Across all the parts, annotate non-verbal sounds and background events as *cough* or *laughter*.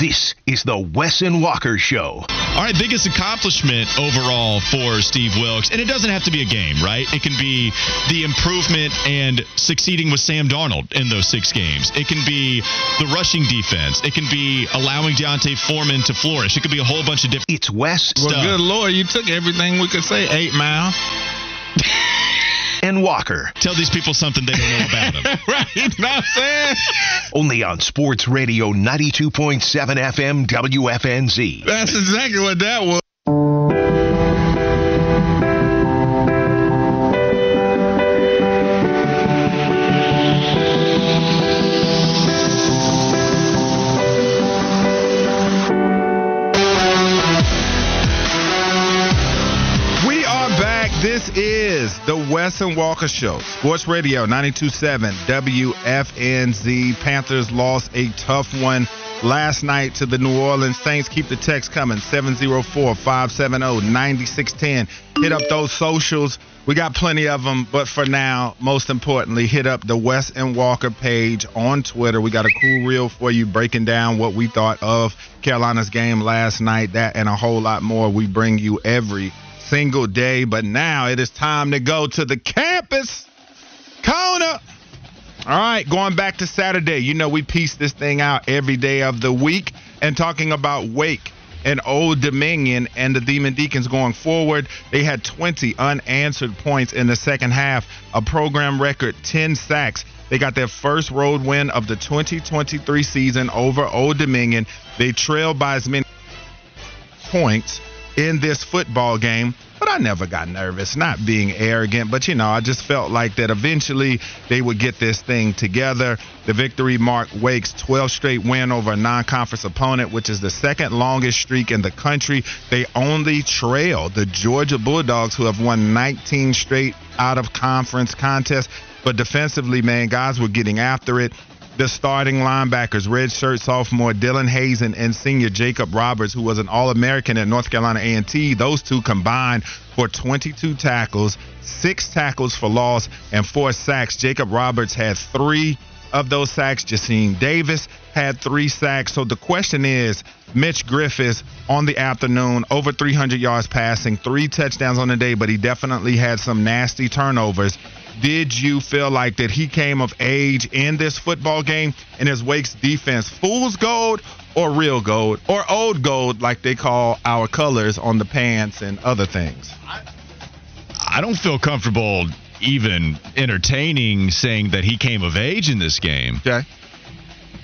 This is the Wes and Walker Show. All right, biggest accomplishment overall for Steve Wilks, and it doesn't have to be a game, right? It can be the improvement and succeeding with Sam Darnold in those six games. It can be the rushing defense. It can be allowing D'Onta Foreman to flourish. It could be a whole bunch of different. It's Wes Well, good lord, you took everything we could say. Eight mile. *laughs* and Walker. Tell these people something they don't know about them. *laughs* right? You know what I'm saying? Only on Sports Radio 92.7 FM WFNZ. That's exactly what that was. And Walker Show. Sports Radio 927 WFNZ. Panthers lost a tough one last night to the New Orleans Saints. Keep the text coming 704 570 9610. Hit up those socials. We got plenty of them, but for now, most importantly, hit up the Wes and Walker page on Twitter. We got a cool reel for you breaking down what we thought of Carolina's game last night. That and a whole lot more we bring you every single day. But now it is time to go to the campus corner. All right, going back to Saturday. You know, we piece this thing out every day of the week and talking about Wake and Old Dominion and the Demon Deacons going forward. They had 20 unanswered points in the second half, a program record 10 sacks. They got their first road win of the 2023 season over Old Dominion. They trailed by as many points in this football game. But I never got nervous, not being arrogant, but you know, I just felt like that eventually they would get this thing together. The victory mark Wake's 12 straight win over a non conference opponent, which is the second longest streak in the country. They only trail the Georgia Bulldogs, who have won 19 straight out of conference contests. But defensively, man, guys were getting after it the starting linebackers, redshirt sophomore Dylan Hazen and senior Jacob Roberts, who was an All-American at North Carolina A&T. Those two combined for 22 tackles, six tackles for loss, and four sacks. Jacob Roberts had three of those sacks. Jasheen Davis had three sacks. So the question is, Mitch Griffis on the afternoon, over 300 yards passing, three touchdowns on the day, but he definitely had some nasty turnovers did you feel like that he came of age in this football game and his Wake's defense fool's gold or real gold or old gold like they call our colors on the pants and other things? I don't feel comfortable even entertaining saying that he came of age in this game. Okay.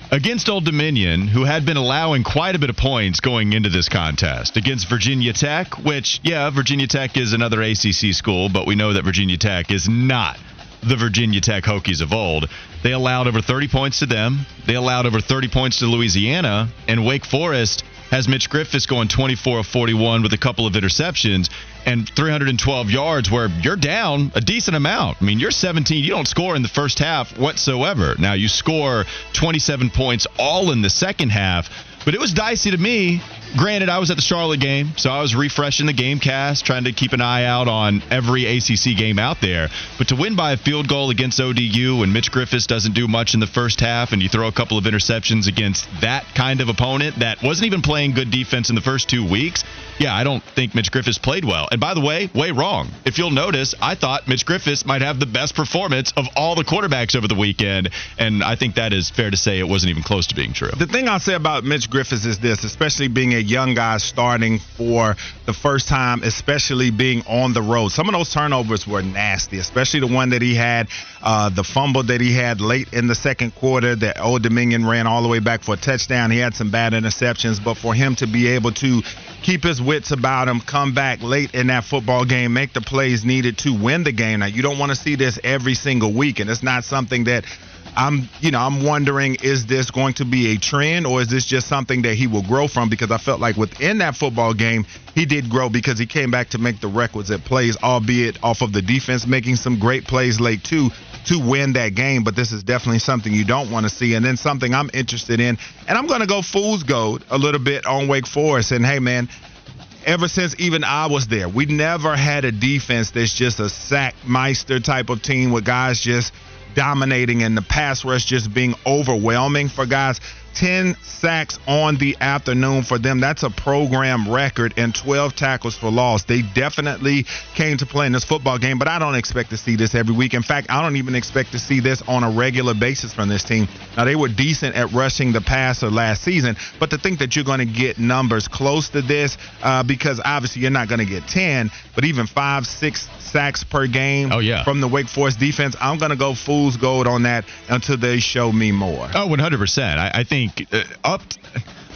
Against Old Dominion, who had been allowing quite a bit of points going into this contest. Against Virginia Tech, which, yeah, Virginia Tech is another ACC school, but we know that Virginia Tech is not the Virginia Tech Hokies of old. They allowed over 30 points to them. They allowed over 30 points to Louisiana. And Wake Forest has Mitch Griffis going 24 of 41 with a couple of interceptions and 312 yards where you're down a decent amount. I mean, you're 17. You don't score in the first half whatsoever. Now you score 27 points all in the second half, but it was dicey to me. Granted, I was at the Charlotte game, so I was refreshing the game cast, trying to keep an eye out on every ACC game out there. But to win by a field goal against ODU when Mitch Griffis doesn't do much in the first half and you throw a couple of interceptions against that kind of opponent that wasn't even playing good defense in the first two weeks, yeah, I don't think Mitch Griffis played well. And by the way, way wrong. If you'll notice, I thought Mitch Griffis might have the best performance of all the quarterbacks over the weekend, and I think that is fair to say it wasn't even close to being true. The thing I'll say about Mitch Griffis is this, especially being a young guy starting for the first time, especially being on the road. Some of those turnovers were nasty, especially the one that he had, uh, the fumble that he had late in the second quarter that Old Dominion ran all the way back for a touchdown. He had some bad interceptions, but for him to be able to keep his wits about him, come back late in that football game, make the plays needed to win the game. Now, you don't want to see this every single week, and it's not something that I'm, you know, I'm wondering is this going to be a trend or is this just something that he will grow from? Because I felt like within that football game, he did grow because he came back to make the requisite plays, albeit off of the defense making some great plays late too to win that game. But this is definitely something you don't want to see. And then something I'm interested in, and I'm going to go fool's gold a little bit on Wake Forest. And hey, man, ever since even I was there, we never had a defense that's just a sack meister type of team with guys just dominating and the pass rush just being overwhelming for guys. 10 sacks on the afternoon for them. That's a program record and 12 tackles for loss. They definitely came to play in this football game, but I don't expect to see this every week. In fact, I don't even expect to see this on a regular basis from this team. Now, they were decent at rushing the passer last season, but to think that you're going to get numbers close to this, uh, because obviously you're not going to get 10, but even five, six sacks per game oh, yeah. from the Wake Forest defense, I'm going to go fool's gold on that until they show me more. Oh, 100%. I, I think think uh, up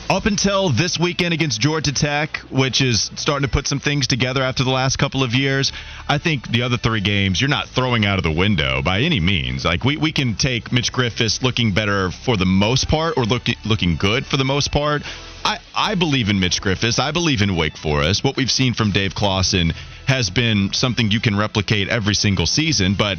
up until this weekend against Georgia Tech, which is starting to put some things together after the last couple of years, I think the other three games you're not throwing out of the window by any means. Like we, we can take Mitch Griffis looking better for the most part or look, looking good for the most part. I, I believe in Mitch Griffis. I believe in Wake Forest. What we've seen from Dave Clawson has been something you can replicate every single season, but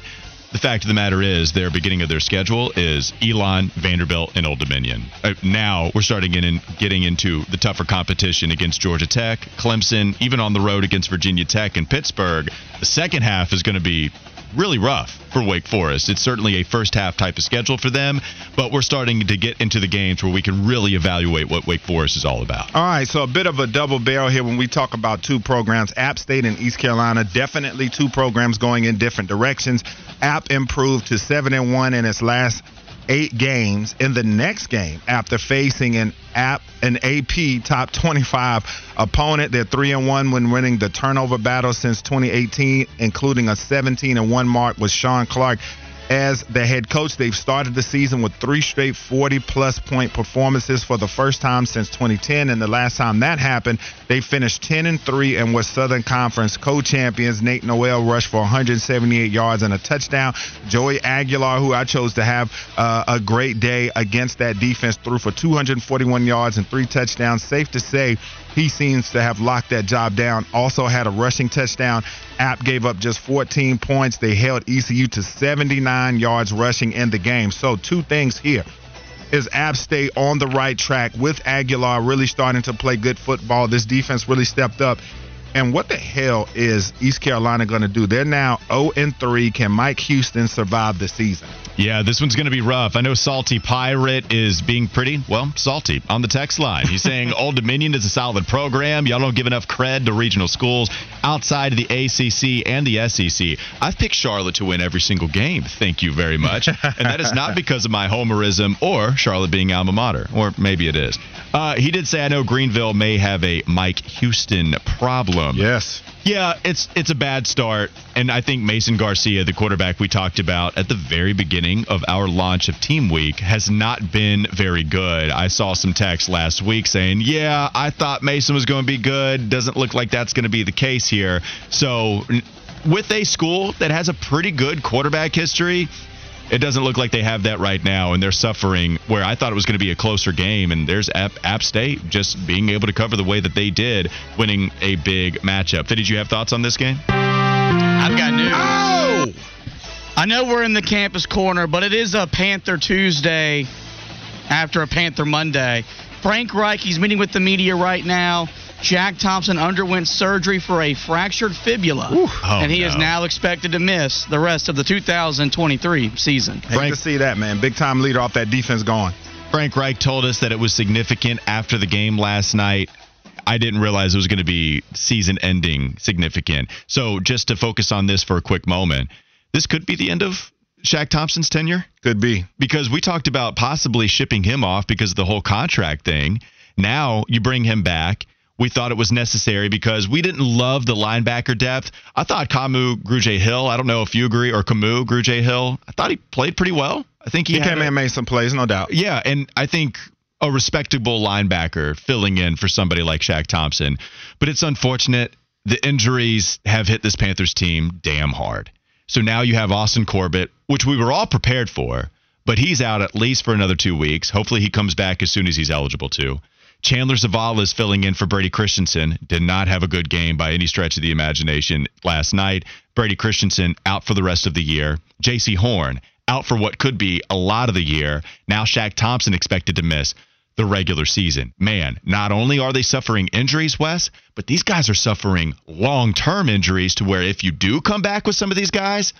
the fact of the matter is, their beginning of their schedule is Elon, Vanderbilt, and Old Dominion. Uh, now we're starting in getting into the tougher competition against Georgia Tech, Clemson, even on the road against Virginia Tech and Pittsburgh. The second half is going to be really rough for Wake Forest. It's certainly a first half type of schedule for them, but we're starting to get into the games where we can really evaluate what Wake Forest is all about. All right, so a bit of a double barrel here when we talk about two programs, App State and East Carolina. Definitely two programs going in different directions. App improved to 7 and 1 in its last eight games in the next game after facing an app an AP top 25 opponent. They're three and one when winning the turnover battle since 2018, including a 17 and one mark with Shawn Clark as the head coach. They've started the season with three straight 40 plus point performances for the first time since 2010. And the last time that happened, they finished 10 and 3 and were Southern Conference co champions. Nate Noel rushed for 178 yards and a touchdown. Joey Aguilar, who I chose to have uh, a great day against that defense, threw for 241 yards and three touchdowns. Safe to say, he seems to have locked that job down. Also had a rushing touchdown. App gave up just 14 points. They held ECU to 79 yards rushing in the game. So two things here. Is App State on the right track with Aguilar really starting to play good football? This defense really stepped up. And what the hell is East Carolina going to do? They're now 0 and 3. Can Mike Houston survive the season? Yeah, this one's going to be rough. I know Salty Pirate is being pretty, well, salty on the text line. He's saying *laughs* Old Dominion is a solid program. Y'all don't give enough cred to regional schools outside of the ACC and the SEC. I've picked Charlotte to win every single game. Thank you very much. and that is not *laughs* because of my homerism or Charlotte being alma mater, or maybe it is. Uh, he did say, I know Greenville may have a Mike Houston problem. Yes. Yeah, it's it's a bad start, and I think Mason Garcia, the quarterback we talked about at the very beginning of our launch of Team Week, has not been very good. I saw some text last week saying, "Yeah, I thought Mason was going to be good. Doesn't look like that's going to be the case here." So, with a school that has a pretty good quarterback history, it doesn't look like they have that right now, and they're suffering. Where I thought it was going to be a closer game, and there's App, App State just being able to cover the way that they did, winning a big matchup. Did you have thoughts on this game? I've got news. Oh! I know we're in the campus corner, but it is a Panther Tuesday after a Panther Monday. Frank Reich, he's meeting with the media right now. Shaq Thompson underwent surgery for a fractured fibula, oh, and he no. is now expected to miss the rest of the 2023 season. Hate Frank- to see that, man. Big time leader off that defense gone. Frank Reich told us that it was significant after the game last night. I didn't realize it was going to be season ending significant. So, just to focus on this for a quick moment, this could be the end of Shaq Thompson's tenure Could be. because we talked about possibly shipping him off because of the whole contract thing. Now you bring him back. We thought it was necessary because we didn't love the linebacker depth. I thought Kamu Grugier Hill, I don't know if you agree, or Kamu Grugier Hill, I thought he played pretty well. I think he, He came a- and made some plays, no doubt. yeah, and I think a respectable linebacker filling in for somebody like Shaq Thompson. But it's unfortunate the injuries have hit this Panthers team damn hard. So now you have Austin Corbett, which we were all prepared for, but he's out at least for another two weeks. Hopefully he comes back as soon as he's eligible to. Chandler Zavala is filling in for Brady Christensen. Did not have a good game by any stretch of the imagination last night. Brady Christensen out for the rest of the year. Jaycee Horn out for what could be a lot of the year. Now Shaq Thompson expected to miss the regular season. Man, not only are they suffering injuries, Wes, but these guys are suffering long term injuries to where if you do come back with some of these guys,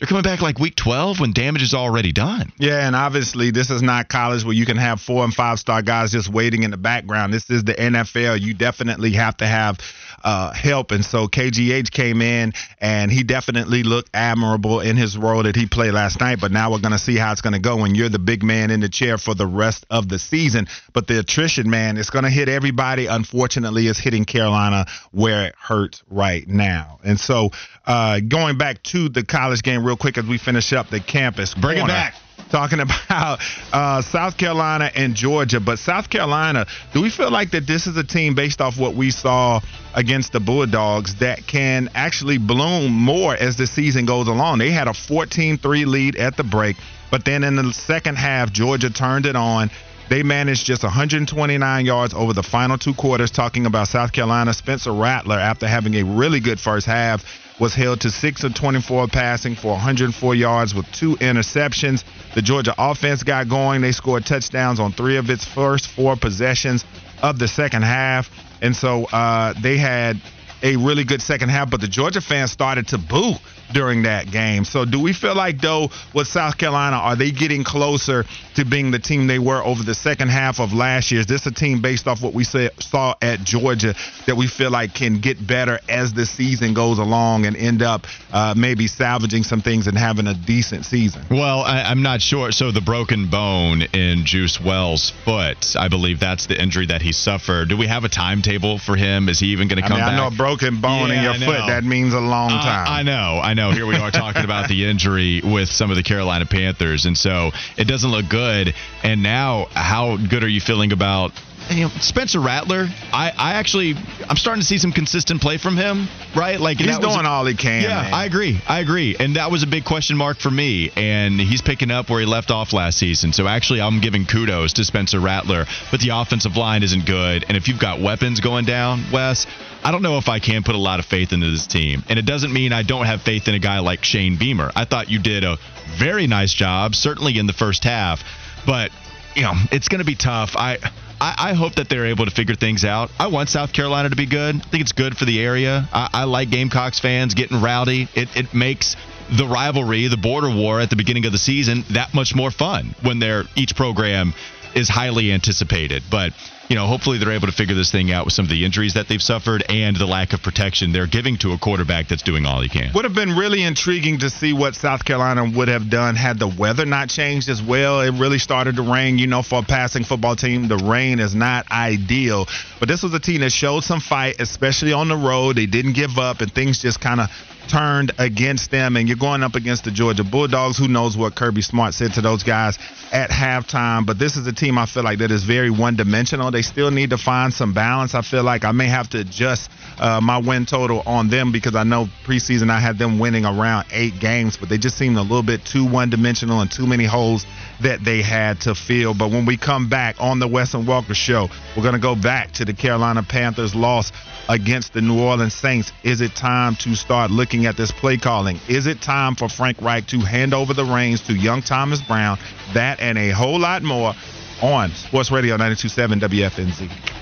They're coming back like week 12 when damage is already done. Yeah, and obviously this is not college where you can have four and five star guys just waiting in the background. This is the NFL. You definitely have to have uh, help. And so KGH came in and he definitely looked admirable in his role that he played last night. But now we're going to see how it's going to go when you're the big man in the chair for the rest of the season. But the attrition, man, it's going to hit everybody. Unfortunately, it's hitting Carolina where it hurts right now. And so uh, going back to the college game real quick as we finish up the campus. Bring corner. it back talking *laughs* about uh, South Carolina and Georgia. But South Carolina, do we feel like that this is a team based off what we saw against the Bulldogs that can actually bloom more as the season goes along? They had a 14 3 lead at the break, but then in the second half, Georgia turned it on. They managed just 129 yards over the final two quarters. Talking about South Carolina, Spencer Rattler, after having a really good first half, was held to 6 of 24 passing for 104 yards with two interceptions. The Georgia offense got going. They scored touchdowns on three of its first four possessions of the second half. And so uh, they had a really good second half, but the Georgia fans started to boo during that game. So, do we feel like, though, with South Carolina, are they getting closer to being the team they were over the second half of last year? Is this a team based off what we say, saw at Georgia that we feel like can get better as the season goes along and end up uh, maybe salvaging some things and having a decent season? Well, I, am not sure. So, the broken bone in Juice Wells' foot, I believe that's the injury that he suffered. Do we have a timetable for him? Is he even going to come I mean, back? I know a broken bone yeah, in your foot, that means a long time. Uh, I know, I know. Here we are talking about the injury with some of the Carolina Panthers, and so it doesn't look good. And now, how good are you feeling about you know, Spencer Rattler, I, I actually, I'm starting to see some consistent play from him, right? Like he's doing all he can. Yeah, man. I agree. I agree. And that was a big question mark for me. And he's picking up where he left off last season. So actually, I'm giving kudos to Spencer Rattler. But the offensive line isn't good. And if you've got weapons going down, Wes, I don't know if I can put a lot of faith into this team. And it doesn't mean I don't have faith in a guy like Shane Beamer. I thought you did a very nice job, certainly in the first half. But you know, it's going to be tough. I I, hope that they're able to figure things out. I want South Carolina to be good. I think it's good for the area. I, I like Gamecocks fans getting rowdy. It, it makes the rivalry, the border war at the beginning of the season, that much more fun when they're each program is highly anticipated. But you know, hopefully they're able to figure this thing out with some of the injuries that they've suffered and the lack of protection they're giving to a quarterback that's doing all he can. Would have been really intriguing to see what South Carolina would have done had the weather not changed as well. It really started to rain. You know, for a passing football team, the rain is not ideal. But this was a team that showed some fight, especially on the road. They didn't give up, and things just kind of turned against them, and you're going up against the Georgia Bulldogs. Who knows what Kirby Smart said to those guys at halftime? But this is a team I feel like that is very one dimensional. They still need to find some balance. I feel like I may have to adjust uh, my win total on them because I know preseason I had them winning around eight games, but they just seemed a little bit too one dimensional and too many holes that they had to fill. But when we come back on the Wes and Walker show, we're going to go back to the Carolina Panthers loss against the New Orleans Saints. Is it time to start looking at this play calling? Is it time for Frank Reich to hand over the reins to young Thomas Brown? That and a whole lot more on Sports Radio 927 WFNZ.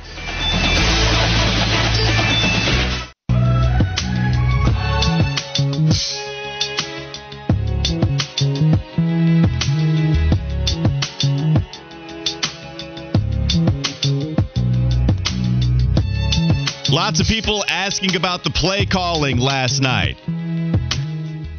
Lots of people asking about the play calling last night.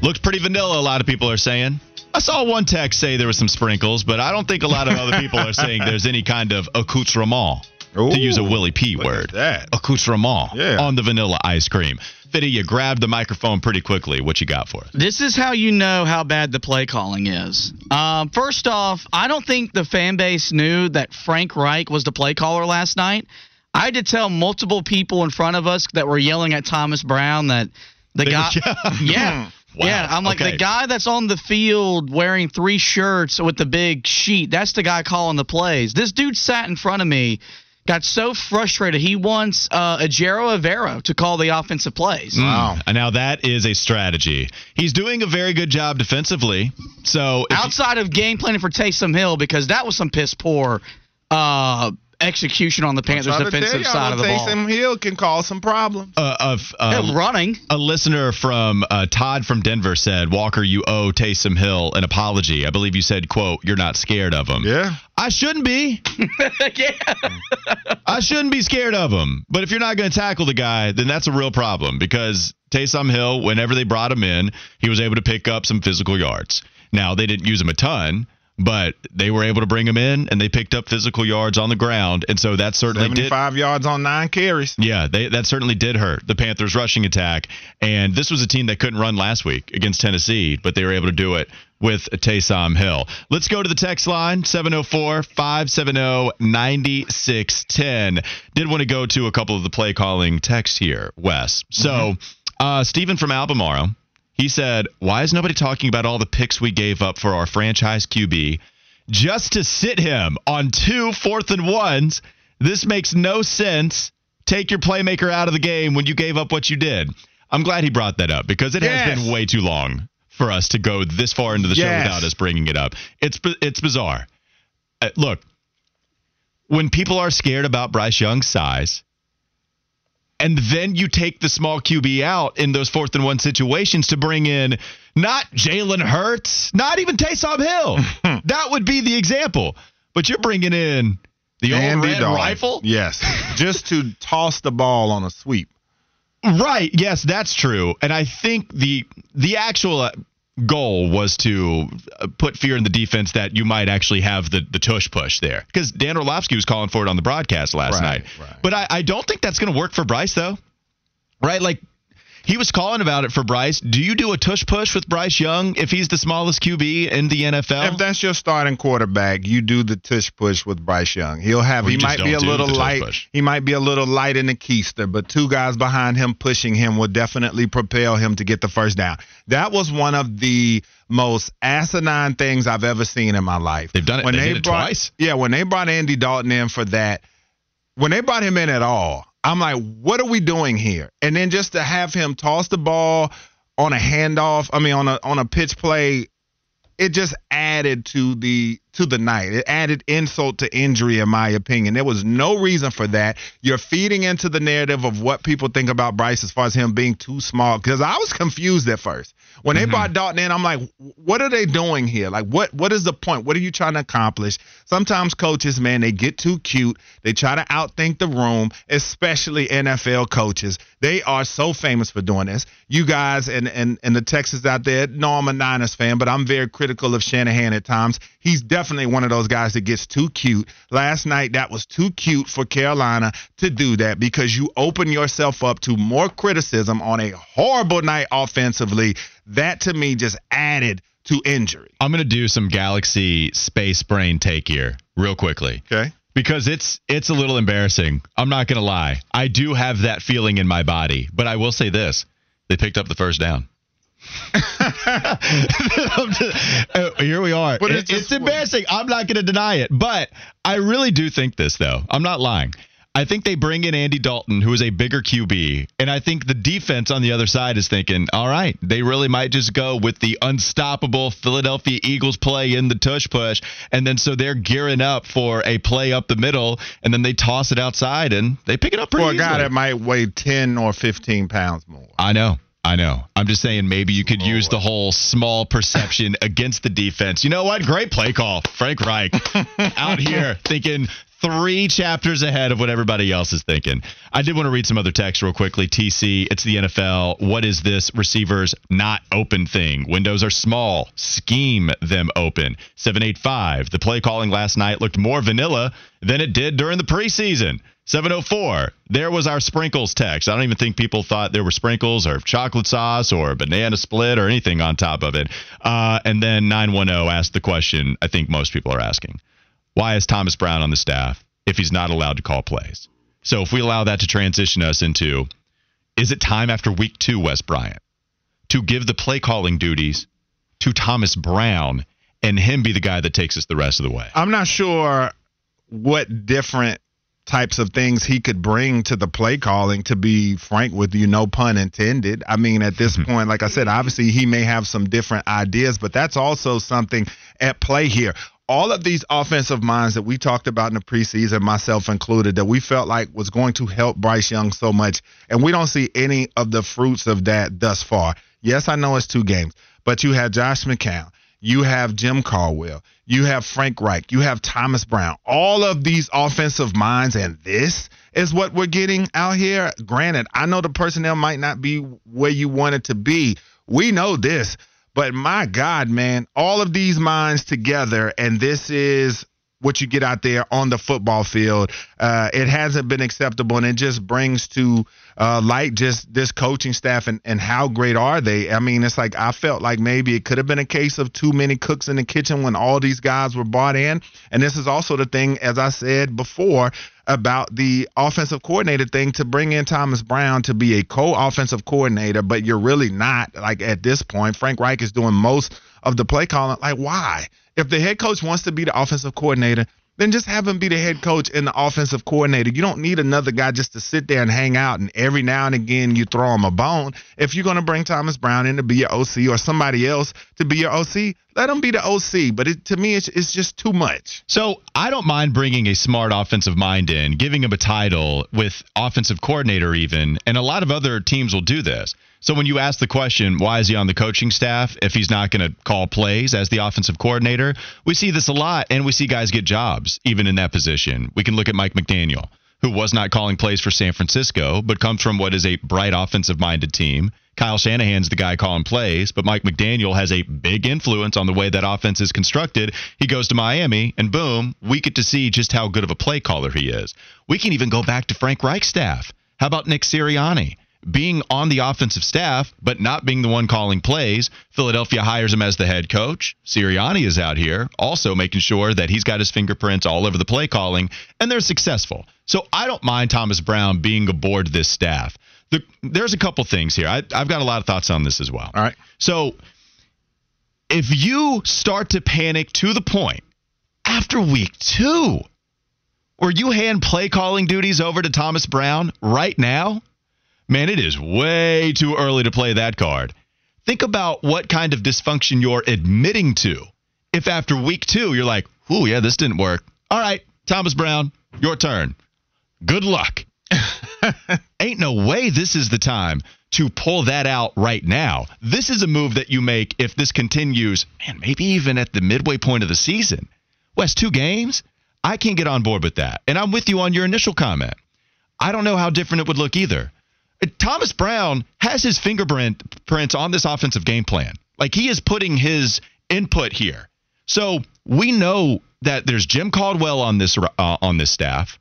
Looked pretty vanilla, a lot of people are saying. I saw one text say there was some sprinkles, but I don't think a lot of other people are saying there's any kind of accoutrement, Ooh, to use a Willie P word. That? Accoutrement yeah. on the vanilla ice cream. Fitty, you grabbed the microphone pretty quickly. What you got for us? This is how you know how bad the play calling is. Um, first off, I don't think the fan base knew that Frank Reich was the play caller last night. I had to tell multiple people in front of us that were yelling at Thomas Brown that the they guy, *laughs* yeah. Wow. Yeah, I'm like okay. the guy that's on the field wearing three shirts with the big sheet. That's the guy calling the plays. This dude sat in front of me, got so frustrated he wants uh, Ejiro Evero to call the offensive plays. Mm. Wow! Now that is a strategy. He's doing a very good job defensively. So outside you- of game planning for Taysom Hill, because that was some piss poor. Uh, execution on the Panthers' defensive side of the ball. Taysom Hill can cause some problems. Uh, of uh, yeah, running. A listener from uh, Todd from Denver said, "Walker, you owe Taysom Hill an apology. I believe you said, quote, you're not scared of him. Yeah, I shouldn't be. *laughs* yeah. I shouldn't be scared of him. But if you're not going to tackle the guy, then that's a real problem because Taysom Hill, whenever they brought him in, he was able to pick up some physical yards. Now they didn't use him a ton." But they were able to bring him in and they picked up physical yards on the ground and so that certainly 75 did, yards on nine carries yeah they, that certainly did hurt the panthers rushing attack and this was a team that couldn't run last week against tennessee but they were able to do it with Taysom Hill. Let's go to the text line 704-570-9610. Did want to go to a couple of the play calling texts here, Wes. So, mm-hmm. uh, Stephen from Albemarle he said, Why is nobody talking about all the picks we gave up for our franchise QB just to sit him on two fourth and ones? This makes no sense. Take your playmaker out of the game when you gave up what you did. I'm glad he brought that up because it yes. has been way too long for us to go this far into the yes. show without us bringing it up. It's it's bizarre. Uh, look, when people are scared about Bryce Young's size, and then you take the small QB out in those fourth and one situations to bring in not Jalen Hurts, not even Taysom Hill. *laughs* that would be the example. But you're bringing in the Andy old red rifle. Yes, just to *laughs* toss the ball on a sweep. Right. Yes, that's true. And I think the the actual uh, goal was to uh, put fear in the defense that you might actually have the, the tush push there. Because Dan Orlovsky was calling for it on the broadcast last right, night. Right. But I, I don't think that's going to work for Bryce, though. Right? Like, he was calling about it for Bryce. Do you do a tush push with Bryce Young if he's the smallest QB in the NFL? If that's your starting quarterback, you do the tush push with Bryce Young. He'll have he might be a little light. Push. He might be a little light in the keister, but two guys behind him pushing him will definitely propel him to get the first down. That was one of the most asinine things I've ever seen in my life. They've done it. When they, they brought, twice. Yeah, when they brought Andy Dalton in for that, when they brought him in at all, I'm like, what are we doing here? And then just to have him toss the ball on a handoff, I mean on a on a pitch play, it just added to the to the night. It added insult to injury, in my opinion. There was no reason for that. You're feeding into the narrative of what people think about Bryce as far as him being too small. Because I was confused at first. When they mm-hmm. brought Dalton in, I'm like, what are they doing here? Like, what what is the point? What are you trying to accomplish? Sometimes coaches, man, they get too cute. They try to outthink the room, especially NFL coaches. They are so famous for doing this. You guys and and and the Texans out there know I'm a Niners fan, but I'm very critical of Shanahan at times. He's definitely one of those guys that gets too cute. Last night, that was too cute for Carolina to do that because you open yourself up to more criticism on a horrible night offensively that to me just added to injury. I'm going to do some Galaxy space brain take here real quickly. Okay. Because it's it's a little embarrassing. I'm not going to lie. I do have that feeling in my body, but I will say this. They picked up the first down. *laughs* Uh, here we are. But it's, it's embarrassing. I'm not going to deny it. But I really do think this, though. I'm not lying. I think they bring in Andy Dalton, who is a bigger QB. And I think the defense on the other side is thinking, all right, they really might just go with the unstoppable Philadelphia Eagles play in the tush push. And then so they're gearing up for a play up the middle. And then they toss it outside and they pick it up pretty For a guy that might weigh 10 or 15 pounds more. I know. I know. I'm just saying maybe you could use the whole small perception *laughs* against the defense. You know what? Great play call. Frank Reich *laughs* out here thinking three chapters ahead of what everybody else is thinking. I did want to read some other text real quickly. TC, it's the NFL. What is this receivers not open thing? Windows are small. Scheme them open. 785. The play calling last night looked more vanilla than it did during the preseason. 704. There was our sprinkles text. I don't even think people thought there were sprinkles or chocolate sauce or banana split or anything on top of it. Uh, and then 910 asked the question I think most people are asking why is Thomas Brown on the staff if he's not allowed to call plays? So if we allow that to transition us into is it time after week two, Wes Bryant, to give the play calling duties to Thomas Brown and him be the guy that takes us the rest of the way? I'm not sure what different types of things he could bring to the play calling to be frank with you no pun intended i mean at this mm-hmm. *laughs* point like i said obviously he may have some different ideas but that's also something at play here all of these offensive minds that we talked about in the preseason, myself included, that we felt like was going to help Bryce Young so much, and we don't see any of the fruits of that thus far. Yes, I know it's two games, but you have Josh McCown, you have Jim Caldwell, you have Frank Reich, you have Thomas Brown. All of these offensive minds, and this is what we're getting out here. Granted, I know the personnel might not be where you want it to be. We know this. But my God, man, all of these minds together, and this is what you get out there on the football field. Uh, it hasn't been acceptable, and it just brings to uh, light just this coaching staff and, and how great are they. I mean, it's like I felt like maybe it could have been a case of too many cooks in the kitchen when all these guys were bought in. And this is also the thing, as I said before, about the offensive coordinator thing to bring in Thomas Brown to be a co-offensive coordinator, but you're really not. Like at this point, Frank Reich is doing most of the play calling. Like why? If the head coach wants to be the offensive coordinator, then just have him be the head coach and the offensive coordinator. You don't need another guy just to sit there and hang out and every now and again you throw him a bone. If you're going to bring Thomas Brown in to be your OC or somebody else to be your OC, let him be the OC. But it, to me, it's, it's just too much. So I don't mind bringing a smart offensive mind in, giving him a title with offensive coordinator, even, and a lot of other teams will do this. So when you ask the question, why is he on the coaching staff if he's not going to call plays as the offensive coordinator? We see this a lot, and we see guys get jobs even in that position. We can look at Mike McDaniel, who was not calling plays for San Francisco, but comes from what is a bright offensive minded team. Kyle Shanahan's the guy calling plays, but Mike McDaniel has a big influence on the way that offense is constructed. He goes to Miami, and boom, we get to see just how good of a play caller he is. We can even go back to Frank Reich's staff. How about Nick Sirianni? Being on the offensive staff, but not being the one calling plays. Philadelphia hires him as the head coach. Sirianni is out here also making sure that he's got his fingerprints all over the play calling, and they're successful. So I don't mind Thomas Brown being aboard this staff. The, there's a couple things here. I, I've got a lot of thoughts on this as well. All right. So if you start to panic to the point after week two, where you hand play calling duties over to Thomas Brown right now, Man, it is way too early to play that card. Think about what kind of dysfunction you're admitting to. If after week two you're like, "Ooh, yeah, this didn't work." All right, Thomas Brown, your turn. Good luck. *laughs* Ain't no way this is the time to pull that out right now. This is a move that you make if this continues, man, maybe even at the midway point of the season. West, two games? I can't get on board with that. And I'm with you on your initial comment. I don't know how different it would look either. Thomas Brown has his fingerprints on this offensive game plan. Like he is putting his input here. So we know that there's Jim Caldwell on this uh, on this staff.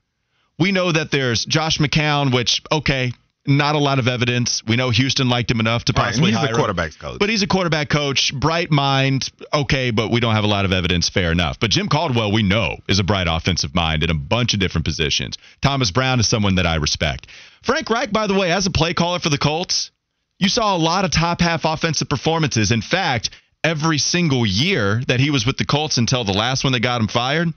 We know that there's Josh McCown, which okay, not a lot of evidence. We know Houston liked him enough to possibly right, he's a quarterback coach. But he's a quarterback coach, bright mind. Okay, but we don't have a lot of evidence. Fair enough. But Jim Caldwell, we know, is a bright offensive mind in a bunch of different positions. Thomas Brown is someone that I respect. Frank Reich, by the way, as a play caller for the Colts, you saw a lot of top half offensive performances. In fact, every single year that he was with the Colts until the last one that got him fired,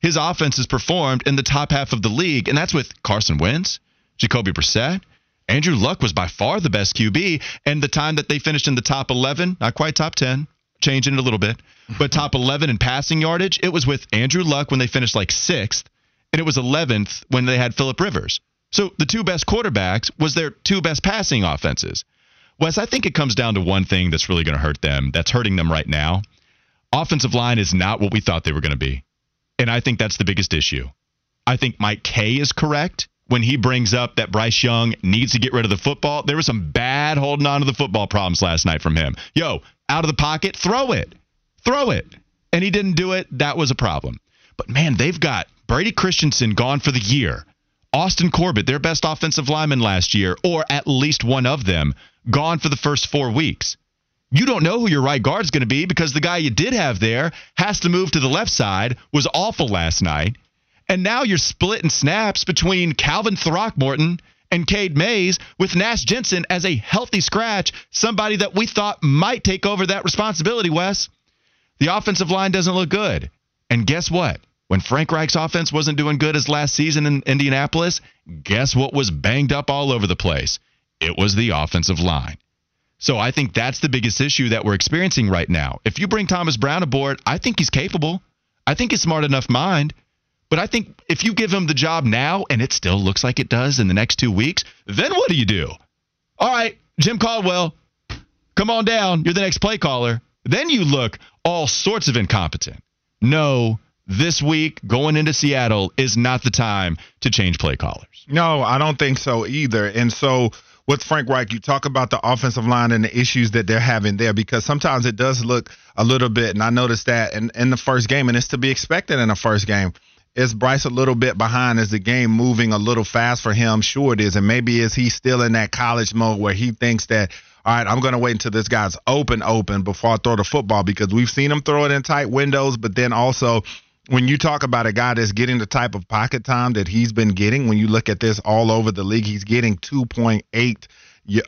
his offenses performed in the top half of the league, and that's with Carson Wentz, Jacoby Brissett, Andrew Luck was by far the best QB, and the time that they finished in the top 11, not quite top 10, changing it a little bit, but top 11 in passing yardage, it was with Andrew Luck when they finished like sixth, and it was 11th when they had Philip Rivers. So the two best quarterbacks was their two best passing offenses. Wes, I think it comes down to one thing that's really going to hurt them, that's hurting them right now. Offensive line is not what we thought they were going to be. And I think that's the biggest issue. I think Mike Kaye is correct when he brings up that Bryce Young needs to get rid of the football. There was some bad holding on to the football problems last night from him. Yo, out of the pocket, throw it. Throw it. And he didn't do it. That was a problem. But man, they've got Brady Christensen gone for the year. Austin Corbett, their best offensive lineman last year, or at least one of them, gone for the first four weeks. You don't know who your right guard is going to be because the guy you did have there has to move to the left side, was awful last night. And now you're splitting snaps between Calvin Throckmorton and Cade Mays with Nash Jensen as a healthy scratch, somebody that we thought might take over that responsibility, Wes. The offensive line doesn't look good. And guess what? When Frank Reich's offense wasn't doing good as last season in Indianapolis, guess what was banged up all over the place? It was the offensive line. So I think that's the biggest issue that we're experiencing right now. If you bring Thomas Brown aboard, I think he's capable. I think he's smart enough mind. But I think if you give him the job now and it still looks like it does in the next two weeks, then what do you do? All right, Jim Caldwell, come on down. You're the next play caller. Then you look all sorts of incompetent. No, this week going into Seattle is not the time to change play callers. No, I don't think so either. And so with Frank Reich, you talk about the offensive line and the issues that they're having there because sometimes it does look a little bit, and I noticed that in, in the first game, and it's to be expected in the first game. Is Bryce a little bit behind? Is the game moving a little fast for him? Sure it is. And maybe is he still in that college mode where he thinks that, all right, I'm going to wait until this guy's open, open before I throw the football because we've seen him throw it in tight windows, but then also when you talk about a guy that's getting the type of pocket time that he's been getting, when you look at this all over the league, he's getting 2.8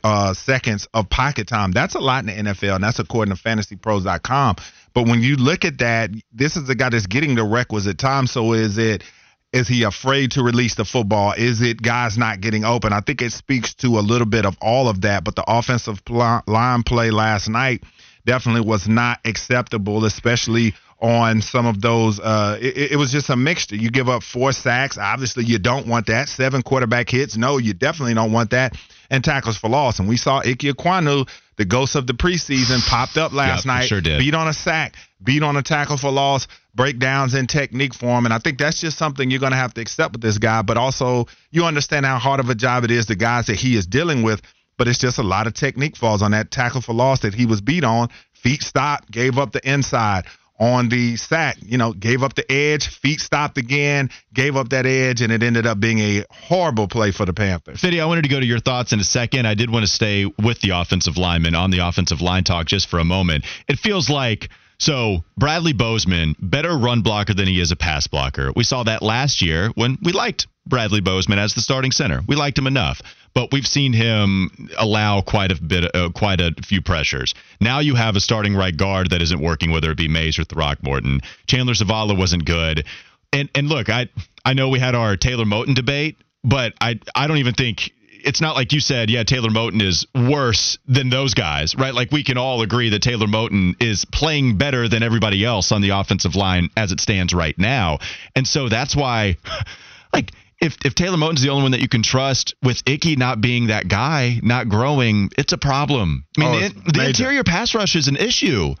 uh, seconds of pocket time. That's a lot in the NFL, and that's according to fantasypros.com. But when you look at that, this is the guy that's getting the requisite time. So is it is he afraid to release the football? Is it guys not getting open? I think it speaks to a little bit of all of that. But the offensive line play last night definitely was not acceptable, especially on some of those. Uh, it, it, was just a mixture. You give up four sacks. Obviously, you don't want that. Seven quarterback hits. No, you definitely don't want that. And tackles for loss. And we saw Ike Ekwonu, the ghost of the preseason, popped up last yep, night. Sure did. Beat on a sack, beat on a tackle for loss, breakdowns in technique for him. And I think that's just something you're going to have to accept with this guy. But also, you understand how hard of a job it is, the guys that he is dealing with. But it's just a lot of technique falls on that tackle for loss that he was beat on. Feet stopped, gave up the inside on the sack. You know, gave up the edge, feet stopped again, gave up that edge, and it ended up being a horrible play for the Panthers. Fiddy, I wanted to go to your thoughts in a second. I did want to stay with the offensive lineman on the offensive line talk just for a moment. It feels like. So, Bradley Bozeman, better run blocker than he is a pass blocker. We saw that last year when we liked Bradley Bozeman as the starting center. We liked him enough but we've seen him allow quite a bit, uh, quite a few pressures. Now you have a starting right guard that isn't working, whether it be Mays or Throckmorton. Chandler Zavala wasn't good, and and look, I I know we had our Taylor Moton debate, but I I don't even think it's not like you said, yeah, Taylor Moton is worse than those guys, right? Like we can all agree that Taylor Moton is playing better than everybody else on the offensive line as it stands right now. And so that's why *laughs* like if if Taylor Moton's the only one that you can trust with Ickey not being that guy, not growing, it's a problem. I mean, oh, the, the interior pass rush is an issue,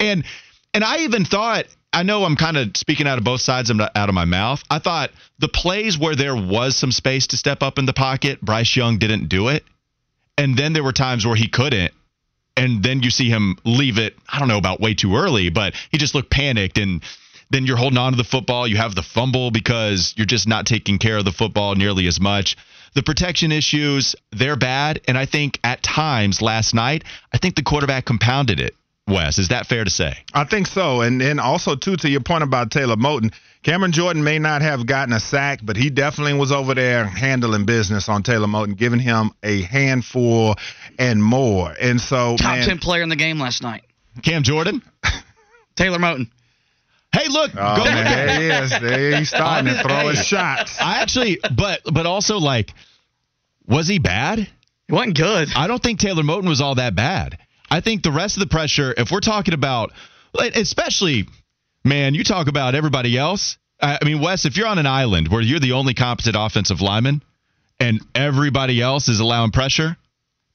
and and I even thought I know I'm kind of speaking out of both sides out of my mouth. I thought the plays where there was some space to step up in the pocket, Bryce Young didn't do it, and then there were times where he couldn't. And then you see him leave it, I don't know about way too early, but he just looked panicked and then you're holding on to the football. You have the fumble because you're just not taking care of the football nearly as much. The protection issues, they're bad. And I think at times last night, I think the quarterback compounded it. Wes, is that fair to say? I think so. And then also, too, to your point about Taylor Moton, Cameron Jordan may not have gotten a sack, but he definitely was over there handling business on Taylor Moton, giving him a handful and more. And so, top man, 10 player in the game last night. Cam Jordan? *laughs* Taylor Moton. Hey, look, oh, go man, there he is. There he's *laughs* starting to throw his shots. I actually, but but also like, was he bad? He wasn't good. I don't think Taylor Moton was all that bad. I think the rest of the pressure, if we're talking about, especially, man, you talk about everybody else. I mean, Wes, if you're on an island where you're the only competent offensive lineman and everybody else is allowing pressure,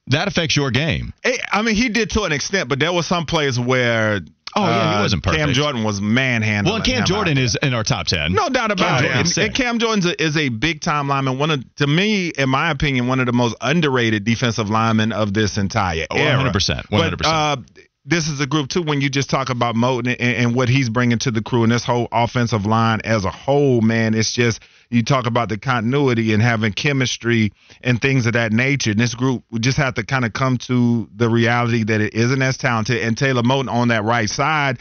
that affects your game. I mean, he did to an extent, but there were some plays where Oh yeah, he uh, wasn't perfect. Cam Jordan was manhandling. Well, Cam Jordan is in our top ten. No doubt about Cam it. And, and, Cam Jordan is a big time lineman. One of, to me, in my opinion, one of the most underrated defensive linemen of this entire oh, era. 100 percent. One hundred percent. This is a group too. When you just talk about Moton and, and, what he's bringing to the crew and this whole offensive line as a whole, man, it's just you talk about the continuity and having chemistry and things of that nature. And this group we just have to kind of come to the reality that it isn't as talented. And Taylor Moton on that right side,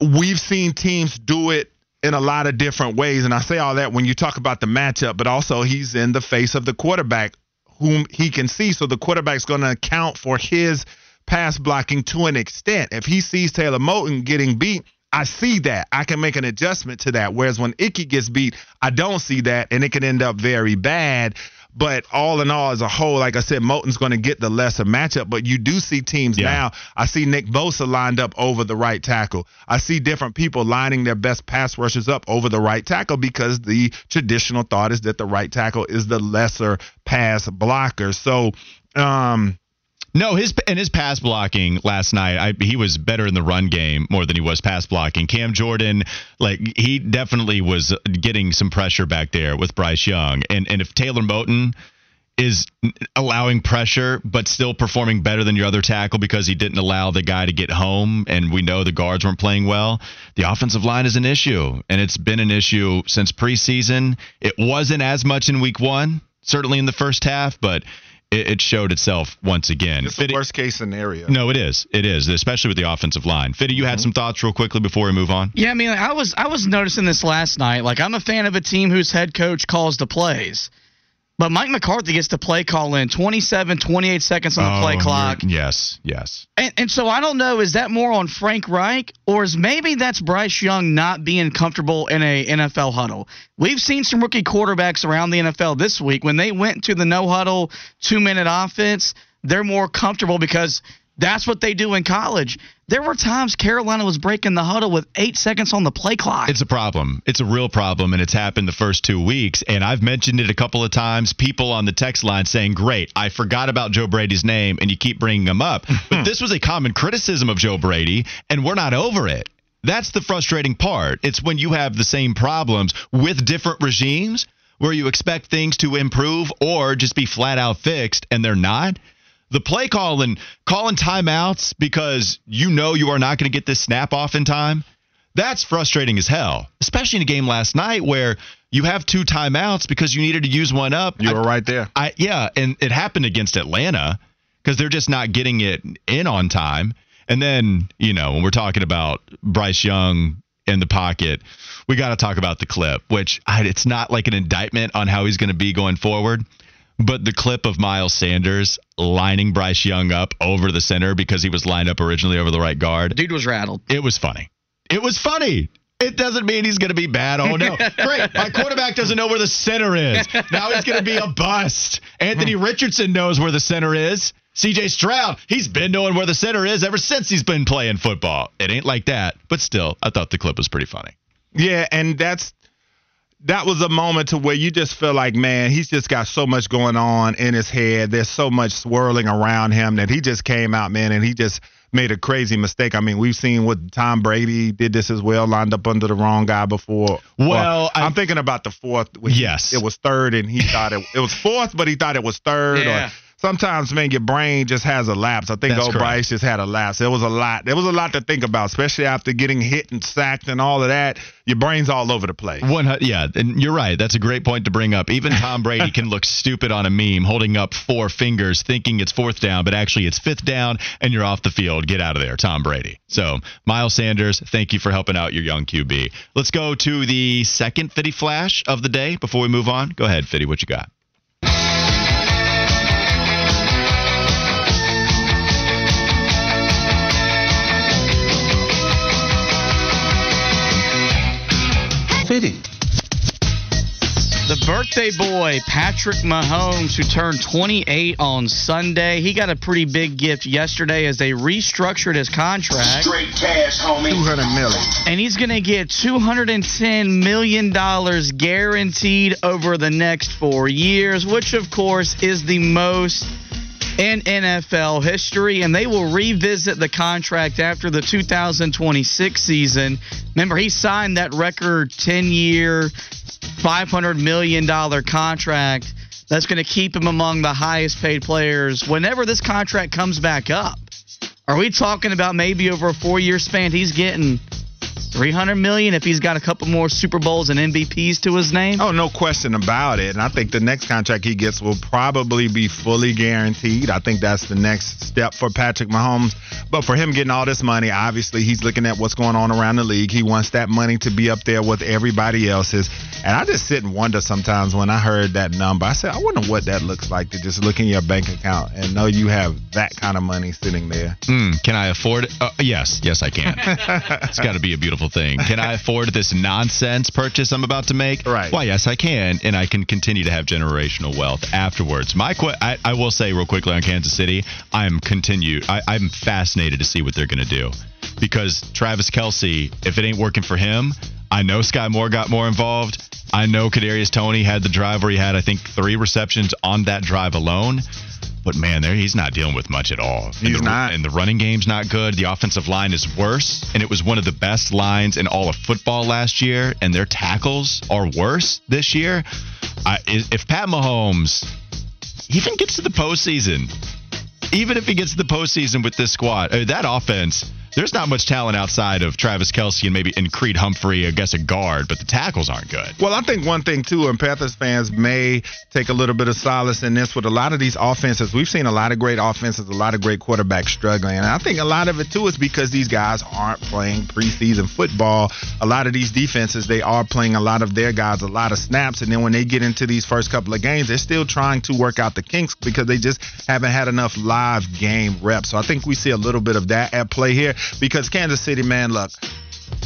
we've seen teams do it in a lot of different ways. And I say all that when you talk about the matchup, but also he's in the face of the quarterback whom he can see. So the quarterback's going to account for his pass blocking to an extent. If he sees Taylor Moton getting beat, I see that. I can make an adjustment to that. Whereas when Ickey gets beat, I don't see that, and it can end up very bad. But all in all, as a whole, like I said, Moton's going to get the lesser matchup. But you do see teams Yeah. now. I see Nick Bosa lined up over the right tackle. I see different people lining their best pass rushers up over the right tackle because the traditional thought is that the right tackle is the lesser pass blocker. So, um, No, his and his pass blocking last night, I, he was better in the run game more than he was pass blocking. Cam Jordan, like he definitely was getting some pressure back there with Bryce Young, and and if Taylor Moton is allowing pressure but still performing better than your other tackle because he didn't allow the guy to get home and we know the guards weren't playing well the offensive line is an issue. And it's been an issue since preseason. It wasn't as much in week one certainly in the first half but it, it showed itself once again it's the Fitty- worst case scenario. no, it is. It is, especially with the offensive line. Fitty, you had mm-hmm. some thoughts real quickly before we move on. Yeah, I mean, I was I was noticing this last night. Like, I'm a fan of a team whose head coach calls the plays, but Mike McCarthy gets the play call in 27, 28 seconds on the oh, play Oh, clock, Yes, yes. and, and so I don't know. Is that more on Frank Reich, or is maybe that's Bryce Young not being comfortable in a NFL huddle? We've seen some rookie quarterbacks around the NFL this week when they went to the no huddle two minute offense. They're more comfortable because that's what they do in college. There were times Carolina was breaking the huddle with eight seconds on the play clock. It's a problem. It's a real problem, and it's happened the first two weeks. And I've mentioned it a couple of times. People on the text line saying, Great, I forgot about Joe Brady's name, and you keep bringing him up. *laughs* but this was a common criticism of Joe Brady, and we're not over it. That's the frustrating part. It's when you have the same problems with different regimes where you expect things to improve or just be flat out fixed, and they're not. The play calling, calling timeouts because you know you are not going to get this snap off in time. That's frustrating as hell, especially in a game last night where you have two timeouts because you needed to use one up. You were I, right there. I yeah, and it happened against Atlanta because they're just not getting it in on time. And then you know when we're talking about Bryce Young in the pocket, we got to talk about the clip, which I, it's not like an indictment on how he's going to be going forward. But the clip of Miles Sanders lining Bryce Young up over the center because he was lined up originally over the right guard Dude was rattled. it was funny. It was funny. It doesn't mean he's going to be bad. Oh no, *laughs* great! My quarterback doesn't know where the center is. Now he's going to be a bust. Anthony hmm. Richardson knows where the center is. C.J. Stroud, he's been knowing where the center is ever since he's been playing football. It ain't like that, but still, I thought the clip was pretty funny. Yeah, and that's that was a moment to where you just feel like, man, he's just got so much going on in his head. There's so much swirling around him that he just came out, man, and he just made a crazy mistake. I mean, we've seen what Tom Brady did this as well, lined up under the wrong guy before. Well, I- I'm thinking about the fourth. Yes. it was third, and he thought it, it was fourth, but he thought it was third. Yeah. Or sometimes, man, your brain just has a lapse. I think That's old correct. Bryce just had a lapse. There was a lot. There was a lot to think about, especially after getting hit and sacked and all of that. Your brain's all over the place. One, yeah, and you're right. That's a great point to bring up. Even Tom *laughs* Brady can look stupid on a meme, holding up four fingers, thinking it's fourth down, but actually it's fifth down, and you're off the field. Get out of there, Tom Brady. So, Miles Sanders, thank you for helping out your young QB. Let's go to the second Fitty flash of the day before we move on. Go ahead, Fitty. What you got? Fitty. The birthday boy, Patrick Mahomes, who turned 28 on Sunday, he got a pretty big gift yesterday as they restructured his contract. Straight cash, homie. 200 million. And he's going to get $210 million guaranteed over the next four years, which, of course, is the most in NFL history. And they will revisit the contract after the 2026 season. Remember, he signed that record 10 year, $500 million contract that's going to keep him among the highest paid players whenever this contract comes back up. Are we talking about maybe over a four year span he's getting 300 million if he's got a couple more Super Bowls and MVPs to his name? Oh, no question about it. And I think the next contract he gets will probably be fully guaranteed. I think that's the next step for Patrick Mahomes. But for him getting all this money, obviously he's looking at what's going on around the league. He wants that money to be up there with everybody else's. And I just sit and wonder sometimes when I heard that number. I said, I wonder what that looks like to just look in your bank account and know you have that kind of money sitting there. Mm, can I afford it? Uh, yes, yes, I can. *laughs* it's got to be a beautiful beautiful thing. Can I afford this nonsense purchase I'm about to make? Right. Why, yes, I can, and I can continue to have generational wealth afterwards. My, qu- I, I will say real quickly on Kansas City, I'm continued. I, I'm fascinated to see what they're going to do because Travis Kelce, if it ain't working for him, I know Skyy Moore got more involved. I know Kadarius Toney had the drive where he had, I think, three receptions on that drive alone. But man, there he's not dealing with much at all. He's and the, not. And the running game's not good. The offensive line is worse, and it was one of the best lines in all of football last year. And their tackles are worse this year. I, if Pat Mahomes even gets to the postseason, even if he gets to the postseason with this squad, uh, that offense there's not much talent outside of Travis Kelce and maybe and Creed Humphrey, I guess a guard, but the tackles aren't good. Well, I think one thing too, and Panthers fans may take a little bit of solace in this with a lot of these offenses. We've seen a lot of great offenses, a lot of great quarterbacks struggling, and I think a lot of it too is because these guys aren't playing preseason football. A lot of these defenses, they are playing a lot of their guys a lot of snaps, and then when they get into these first couple of games, they're still trying to work out the kinks because they just haven't had enough live game reps. So I think we see a little bit of that at play here because Kansas City, man, look,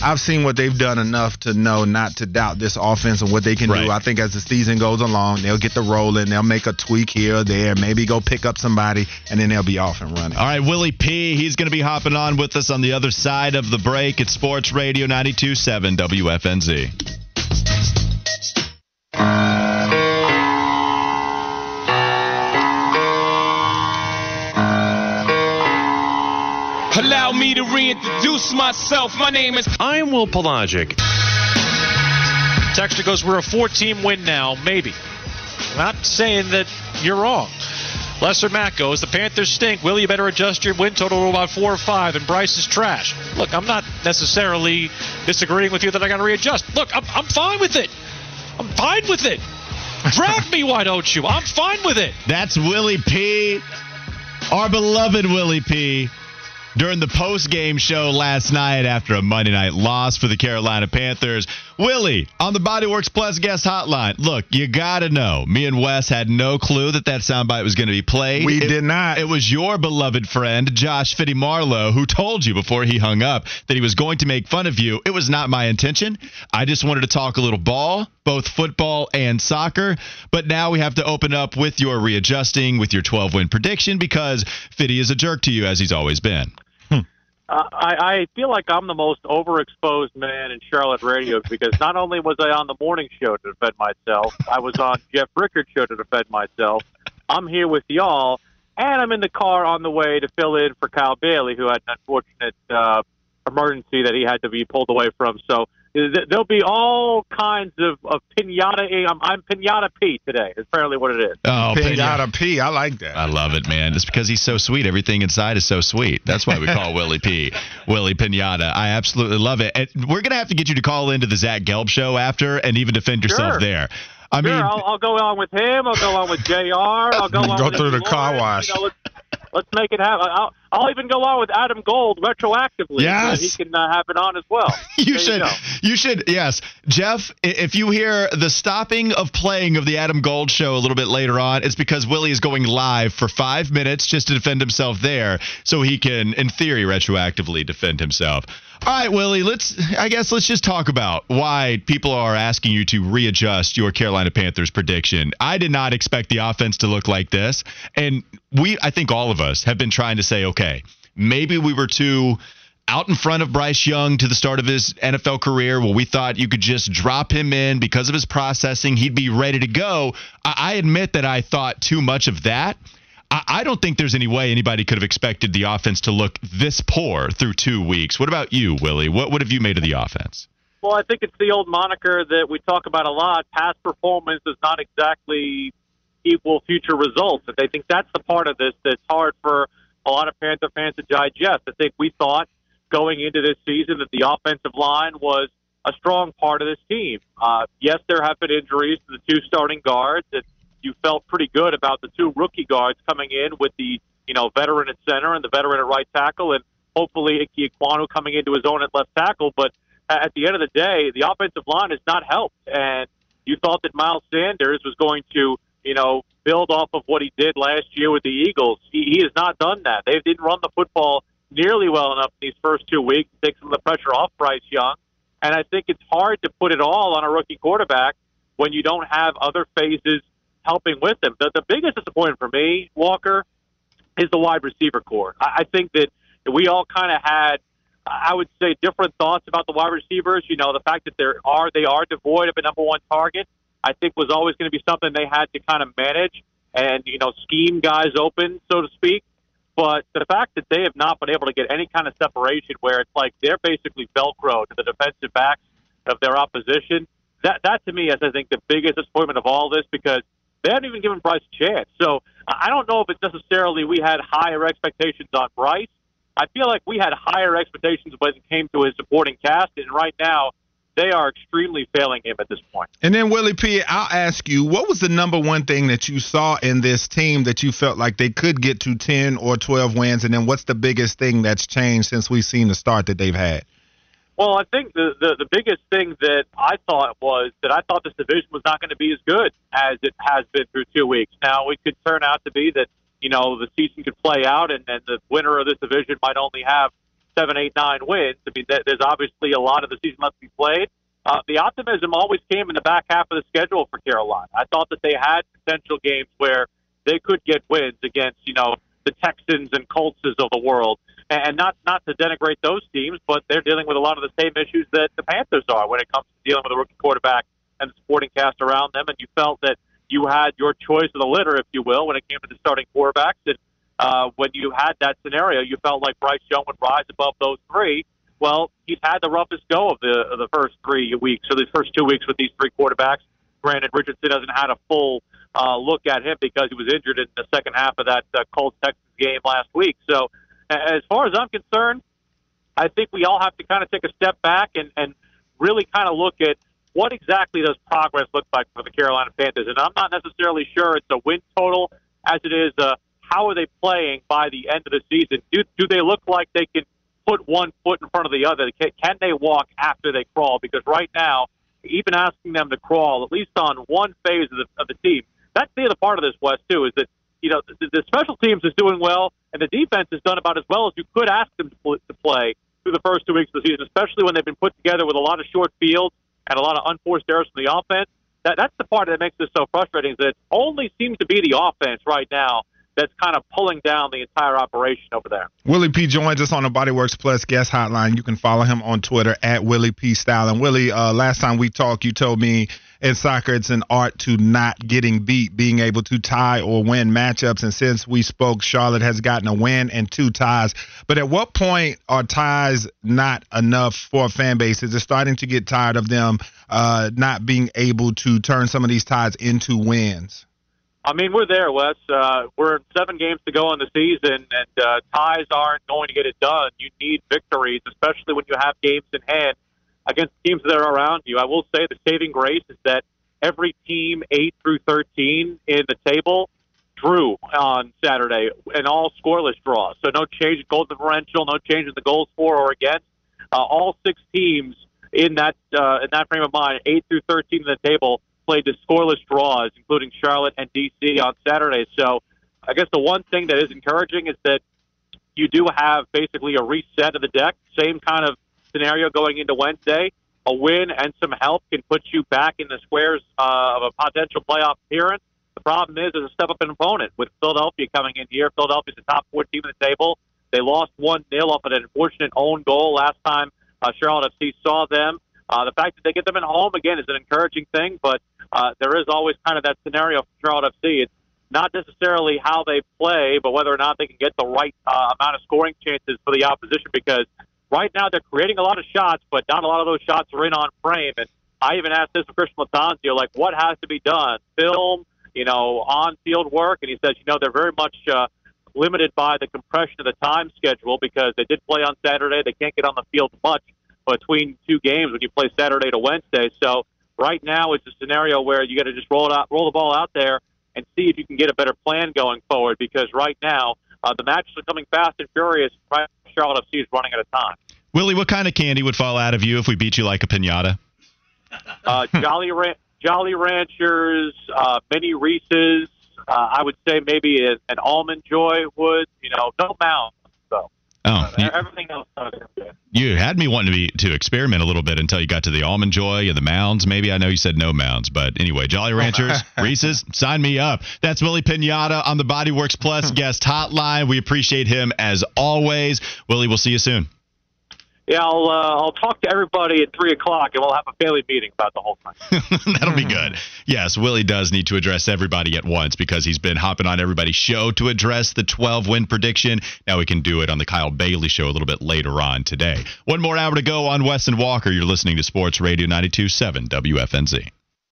I've seen what they've done enough to know not to doubt this offense and what they can Right. do. I think as the season goes along, they'll get the rolling, they'll make a tweak here or there, maybe go pick up somebody, and then they'll be off and running. All right, Willie P. He's going to be hopping on with us on the other side of the break. It's Sports Radio 92.7 WFNZ. Allow me to reintroduce myself. My name is. I'm Will Pelagic. Texter goes, we're a four-team win now, maybe. Not saying that you're wrong. Lesser Matt goes, the Panthers stink. Will, you better adjust your win total to about four or five, and Bryce is trash. Look, I'm not necessarily disagreeing with you that I got to readjust. Look, I'm, I'm fine with it. I'm fine with it. Drag me, why don't you? I'm fine with it. That's Willie P. Our beloved Willie P. During the post game show last night after a Monday night loss for the Carolina Panthers. Willie, on the Bodyworks Plus guest hotline. Look, you got to know, me and Wes had no clue that that soundbite was going to be played. We It- did not. It was your beloved friend, Josh Fitty Marlowe, who told you before he hung up that he was going to make fun of you. It was not my intention. I just wanted to talk a little ball, both football and soccer. But now we have to open up with your readjusting, with your 12 win prediction, because Fitty is a jerk to you, as he's always been. Uh, I, I feel like I'm the most overexposed man in Charlotte radio *laughs* because not only was I on the morning show to defend myself, I was on Jeff Rickard's show to defend myself. I'm here with y'all, and I'm in the car on the way to fill in for Kyle Bailey, who had an unfortunate uh, emergency that he had to be pulled away from. So there'll be all kinds of, of pinata. Eh, I'm, I'm pinata P today. Is apparently what it is. Oh, Pinata P, I like that. I love it, man. It's because he's so sweet. Everything inside is so sweet. That's why we call *laughs* Willie P. Willie Pinata. I absolutely love it. And we're gonna have to get you to call into the Zach Gelb show after and even defend yourself Sure. there. I Sure, mean, I'll, I'll go on with him. I'll go on with Jr. I'll go on *laughs* Go with through the Lawrence. car wash. You know, let's, let's make it happen. I'll, I'll even go on with Adam Gold retroactively. Yes. so he can uh, have it on as well. *laughs* you There should. go. You should. Yes, Jeff. If you hear the stopping of playing of the Adam Gold show a little bit later on, it's because Willie is going live for five minutes just to defend himself there, so he can, in theory, retroactively defend himself. All right, Willie. Let's. I guess let's just talk about why people are asking you to readjust your Carolina Panthers prediction. I did not expect the offense to look like this, and we. I think all of us have been trying to say, okay, maybe we were too out in front of Bryce Young to the start of his NFL career. Well, we thought you could just drop him in because of his processing. He'd be ready to go. I, admit that I thought too much of that. I, don't think there's any way anybody could have expected the offense to look this poor through two weeks. What about you, Willie? What, what have you made of the offense? Well, I think it's the old moniker that we talk about a lot. Past performance does not exactly equal future results. I think that's the part of this that's hard for a lot of Panther fans to digest. I think we thought going into this season that the offensive line was a strong part of this team. Uh, yes, there have been injuries to the two starting guards, and you felt pretty good about the two rookie guards coming in with the you know veteran at center and the veteran at right tackle, and hopefully Ickey Ekwonu coming into his own at left tackle. But at the end of the day, the offensive line has not helped, and you thought that Miles Sanders was going to, you know, build off of what he did last year with the Eagles. He, he has not done that. They didn't run the football nearly well enough in these first two weeks to take some of the pressure off Bryce Young. And I think it's hard to put it all on a rookie quarterback when you don't have other phases helping with him. The, the biggest disappointment for me, Walker, is the wide receiver corps. I, I think that we all kind of had, I would say, different thoughts about the wide receivers. You know, the fact that there are they are devoid of a number one target, I think was always going to be something they had to kind of manage and you know scheme guys open, so to speak. But the fact that they have not been able to get any kind of separation where it's like they're basically Velcro to the defensive backs of their opposition, that that to me is I think the biggest disappointment of all this because they haven't even given Bryce a chance. So I don't know if it's necessarily we had higher expectations on Bryce. I feel like we had higher expectations when it came to his supporting cast, and right now they are extremely failing him at this point. And then Willie P, I'll ask you, what was the number one thing that you saw in this team that you felt like they could get to ten or twelve wins? And then what's the biggest thing that's changed since we've seen the start that they've had? Well, I think the, the the biggest thing that I thought was that I thought this division was not going to be as good as it has been through two weeks. Now it could turn out to be that you know the season could play out, and, and the winner of this division might only have seven, eight, nine wins. I mean, there's obviously a lot of the season left to be played. Uh, the optimism always came in the back half of the schedule for Carolina. I thought that they had potential games where they could get wins against, you know, the Texans and Coltses of the world. And not not to denigrate those teams, but they're dealing with a lot of the same issues that the Panthers are when it comes to dealing with a rookie quarterback and the supporting cast around them. And you felt that you had your choice of the litter, if you will, when it came to the starting quarterbacks. And uh, when you had that scenario, you felt like Bryce Young would rise above those three. Well, he's had the roughest go of the of the first three weeks, or the first two weeks with these three quarterbacks. Granted, Richardson hasn't had a full uh, look at him because he was injured in the second half of that uh, Colts Texans game last week. So, as far as I'm concerned, I think we all have to kind of take a step back and, and really kind of look at what exactly does progress look like for the Carolina Panthers. And I'm not necessarily sure it's a win total as it is uh, how are they playing by the end of the season? Do, do they look like they can put one foot in front of the other? Can, can they walk after they crawl? Because right now, even asking them to crawl, at least on one phase of the, of the team, that's the other part of this, Wes, too, is that, you know, the, the special teams is doing well, and the defense has done about as well as you could ask them to, play through the first two weeks of the season, especially when they've been put together with a lot of short fields and a lot of unforced errors from the offense. That, that's the part that makes this so frustrating is that it only seems to be the offense right now that's kind of pulling down the entire operation over there. Willie P joins us on the Bodyworks Plus guest hotline. You can follow him on Twitter at Willie P Style. And Willie, uh, last time we talked, you told me in soccer it's an art to not getting beat, being able to tie or win matchups. And since we spoke, Charlotte has gotten a win and two ties. But at what point are ties not enough for a fan base? Is it starting to get tired of them uh, not being able to turn some of these ties into wins? I mean, we're there, Wes. Uh, we're seven games to go in the season, and uh, ties aren't going to get it done. You need victories, especially when you have games in hand against teams that are around you. I will say the saving grace is that every team, 8 through 13 in the table, drew on Saturday, and all scoreless draws. So no change in goal differential, no change in the goals for or against. Uh, all six teams in that uh, in that frame of mind, 8 through 13 in the table, played the scoreless draws, including Charlotte and DC on Saturday. So I guess the one thing that is encouraging is that you do have basically a reset of the deck. Same kind of scenario going into Wednesday. A win and some help can put you back in the squares uh, of a potential playoff appearance. The problem is, there's a step up in opponent with Philadelphia coming in here. Philadelphia's the top four team in the table. They lost 1 0 off an unfortunate own goal last time uh, Charlotte FC saw them. Uh, the fact that they get them at home again is an encouraging thing, but uh, there is always kind of that scenario for Charlotte FC. It's not necessarily how they play, but whether or not they can get the right uh, amount of scoring chances for the opposition. Because right now they're creating a lot of shots, but not a lot of those shots are in on frame. And I even asked this of Christian Lattanzio, like, what has to be done? Film, you know, on-field work, and he says, you know, they're very much uh, limited by the compression of the time schedule because they did play on Saturday. They can't get on the field much between two games when you play Saturday to Wednesday. So Right now, it's a scenario where you got to just roll it out, roll the ball out there, and see if you can get a better plan going forward. Because right now, uh, the matches are coming fast and furious. Right, Charlotte FC is running out of time. Willie, what kind of candy would fall out of you if we beat you like a pinata? *laughs* Uh, Jolly Ran- Jolly Ranchers, uh, mini Reese's. Uh, I would say maybe an almond joy would. You know, no mounds though. Oh, uh, you, Everything else you had me wanting to be to experiment a little bit until you got to the almond joy and the mounds. Maybe I know you said no mounds, but anyway, Jolly Ranchers, *laughs* Reese's, sign me up. That's Willie Pinata on the Bodyworks Plus *laughs* guest hotline. We appreciate him as always. Willie, we'll see you soon. Yeah, I'll uh, I'll talk to everybody at three o'clock, and we'll have a family meeting about the whole thing. *laughs* That'll be good. Yes, Willie does need to address everybody at once because he's been hopping on everybody's show to address the 12 win prediction. Now we can do it on the Kyle Bailey show a little bit later on today. One more hour to go on Wes and Walker. You're listening to Sports Radio 92.7 WFNZ.